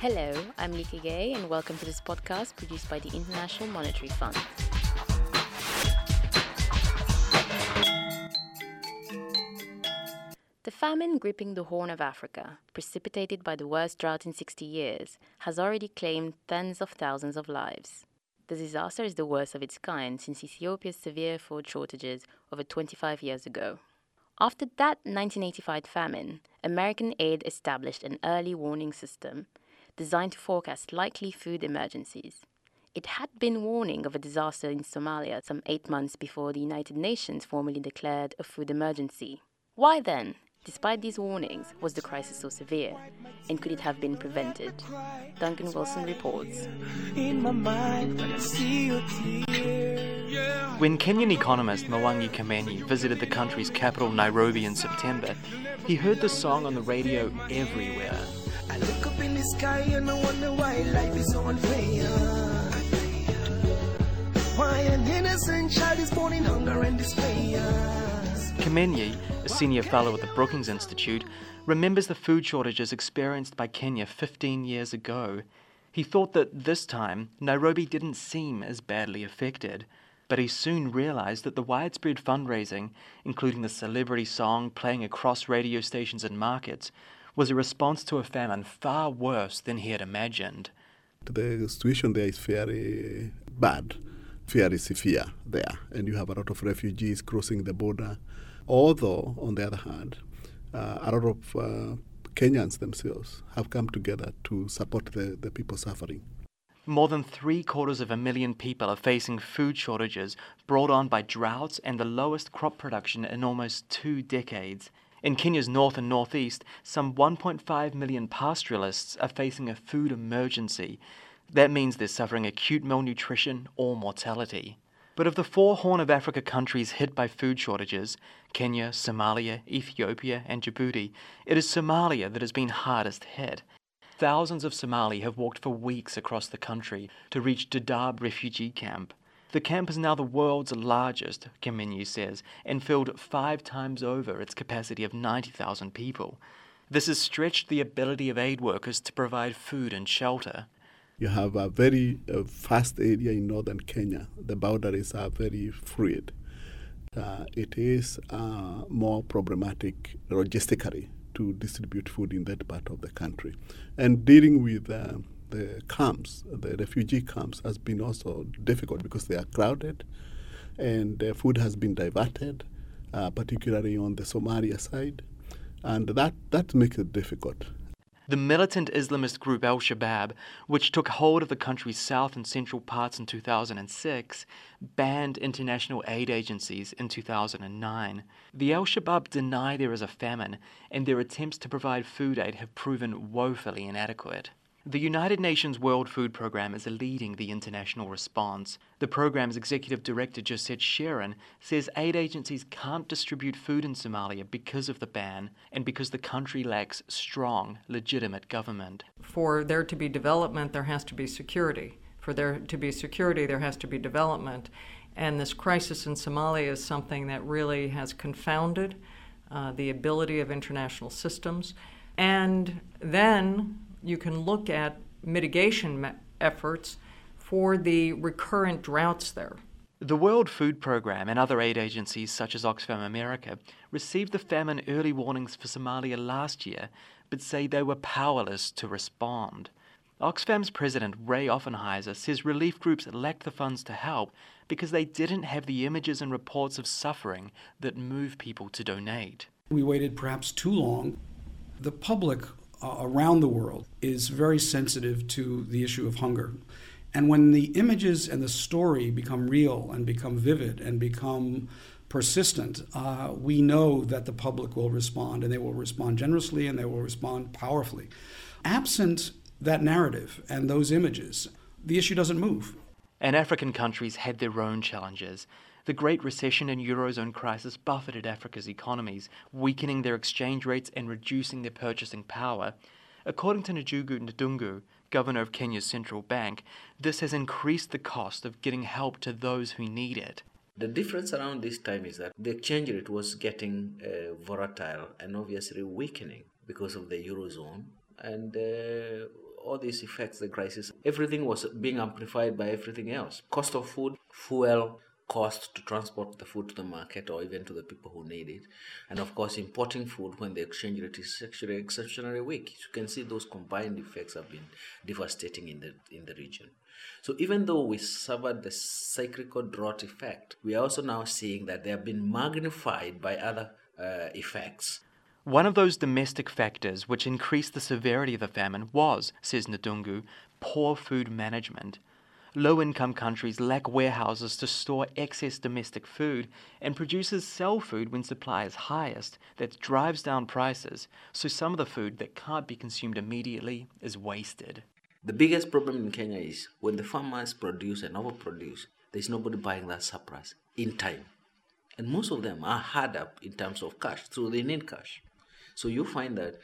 Hello, I'm Lika Gay, and welcome to this podcast produced by the International Monetary Fund. The famine gripping the Horn of Africa, precipitated by the worst drought in 60 years, has already claimed tens of thousands of lives. The disaster is the worst of its kind since Ethiopia's severe food shortages over 25 years ago. After that 1985 famine, American aid established an early warning system designed to forecast likely food emergencies. It had been warning of a disaster in Somalia some eight months before the United Nations formally declared a food emergency. Why then, Despite these warnings, was the crisis so severe? And could it have been prevented? Duncan Wilson reports. When Kenyan economist Mwangi Kimenyi visited the country's capital Nairobi in September, he heard the song on the radio everywhere. The sky and I wonder why life is so unfair. Why an innocent child is born in hunger and despair. Kimenyi, a senior fellow at the Brookings Institute, remembers the food shortages experienced by Kenya 15 years ago. He thought that this time Nairobi didn't seem as badly affected, but he soon realized that the widespread fundraising, including the celebrity song playing across radio stations and markets, was a response to a famine far worse than he had imagined. The situation there is very bad, very severe there, and you have a lot of refugees crossing the border Although, on the other hand, uh, a lot of uh, Kenyans themselves have come together to support the, the people suffering. More than three quarters of a million people are facing food shortages brought on by droughts and the lowest crop production in almost two decades. In Kenya's north and northeast, some 1.5 million pastoralists are facing a food emergency. That means they're suffering acute malnutrition or mortality. But of the four Horn of Africa countries hit by food shortages Kenya, Somalia, Ethiopia, and Djibouti it is Somalia that has been hardest hit. Thousands of Somali have walked for weeks across the country to reach Dadaab refugee camp. The camp is now the world's largest, Kimenyi says, and filled five times over its capacity of 90,000 people. This has stretched the ability of aid workers to provide food and shelter. You have a very uh, vast area in northern Kenya. The boundaries are very fluid. Uh, it is uh, more problematic logistically to distribute food in that part of the country. And dealing with uh, the camps, the refugee camps, has been also difficult because they are crowded and food has been diverted, uh, particularly on the Somalia side. And that, that makes it difficult. The militant Islamist group Al Shabaab, which took hold of the country's south and central parts in 2006, banned international aid agencies in 2009. The Al Shabaab deny there is a famine, and their attempts to provide food aid have proven woefully inadequate. The United Nations World Food Programme is leading the international response. The programme's executive director, Josette Sheeran, says aid agencies can't distribute food in Somalia because of the ban and because the country lacks strong, legitimate government. For there to be development, there has to be security. For there to be security, there has to be development. And this crisis in Somalia is something that really has confounded uh, the ability of international systems. And then you can look at mitigation me- efforts for the recurrent droughts there. The World Food Programme and other aid agencies such as Oxfam America received the famine early warnings for Somalia last year, but say they were powerless to respond. Oxfam's president, Ray Offenheiser, says relief groups lacked the funds to help because they didn't have the images and reports of suffering that move people to donate. We waited perhaps too long. The public uh, around the world is very sensitive to the issue of hunger. And when the images and the story become real and become vivid and become persistent, uh, we know that the public will respond and they will respond generously and they will respond powerfully. Absent that narrative and those images, the issue doesn't move. And African countries had their own challenges. The Great Recession and Eurozone crisis buffeted Africa's economies, weakening their exchange rates and reducing their purchasing power. According to Njuguna Ndung'u, governor of Kenya's central bank, this has increased the cost of getting help to those who need it. The difference around this time is that the exchange rate was getting uh, volatile and obviously weakening because of the Eurozone. And uh, all these effects, the crisis, everything was being amplified by everything else. Cost of food, fuel, cost to transport the food to the market or even to the people who need it. And of course, importing food when the exchange rate is actually exceptionally weak. You can see those combined effects have been devastating in the in the region. So even though we suffered the cyclical drought effect, we are also now seeing that they have been magnified by other uh, effects. One of those domestic factors which increased the severity of the famine was, says Ndungu, poor food management. Low income countries lack warehouses to store excess domestic food, and producers sell food when supply is highest. That drives down prices, so some of the food that can't be consumed immediately is wasted. The biggest problem in Kenya is when the farmers produce and overproduce, there's nobody buying that surplus in time. And most of them are hard up in terms of cash, so they need cash. So you find that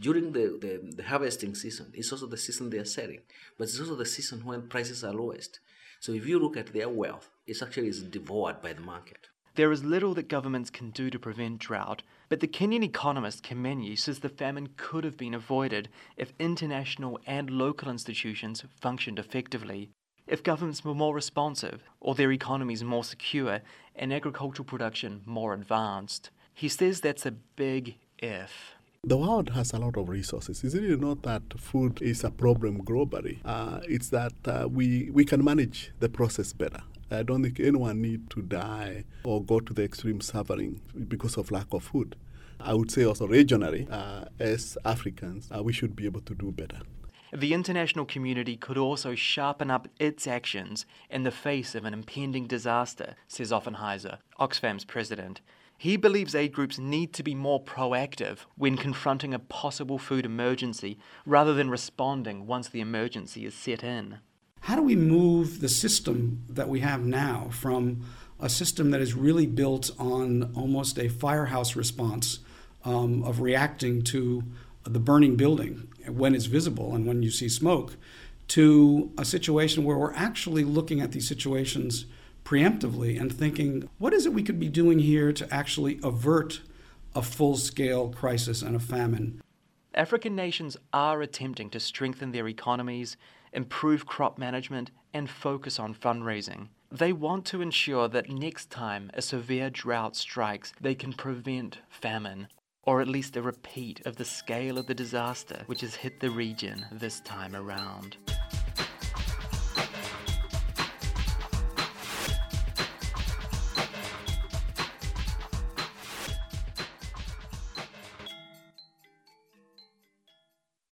during the, the, the, harvesting season, it's also the season they are selling, but it's also the season when prices are lowest. So if you look at their wealth, it actually is devoured by the market. There is little that governments can do to prevent drought, but the Kenyan economist Kimenyi says the famine could have been avoided if international and local institutions functioned effectively, if governments were more responsive, or their economies more secure, and agricultural production more advanced. He says that's a big if. The world has a lot of resources. It's really not that food is a problem globally. Uh, it's that uh, we, we can manage the process better. I don't think anyone need to die or go to the extreme suffering because of lack of food. I would say also regionally, uh, as Africans, uh, we should be able to do better. The international community could also sharpen up its actions in the face of an impending disaster, says Offenheiser, Oxfam's president. He believes aid groups need to be more proactive when confronting a possible food emergency rather than responding once the emergency is set in. How do we move the system that we have now from a system that is really built on almost a firehouse response um, of reacting to the burning building when it's visible and when you see smoke to a situation where we're actually looking at these situations preemptively and thinking, what is it we could be doing here to actually avert a full scale crisis and a famine? African nations are attempting to strengthen their economies, improve crop management, and focus on fundraising. They want to ensure that next time a severe drought strikes, they can prevent famine, or at least a repeat of the scale of the disaster which has hit the region this time around.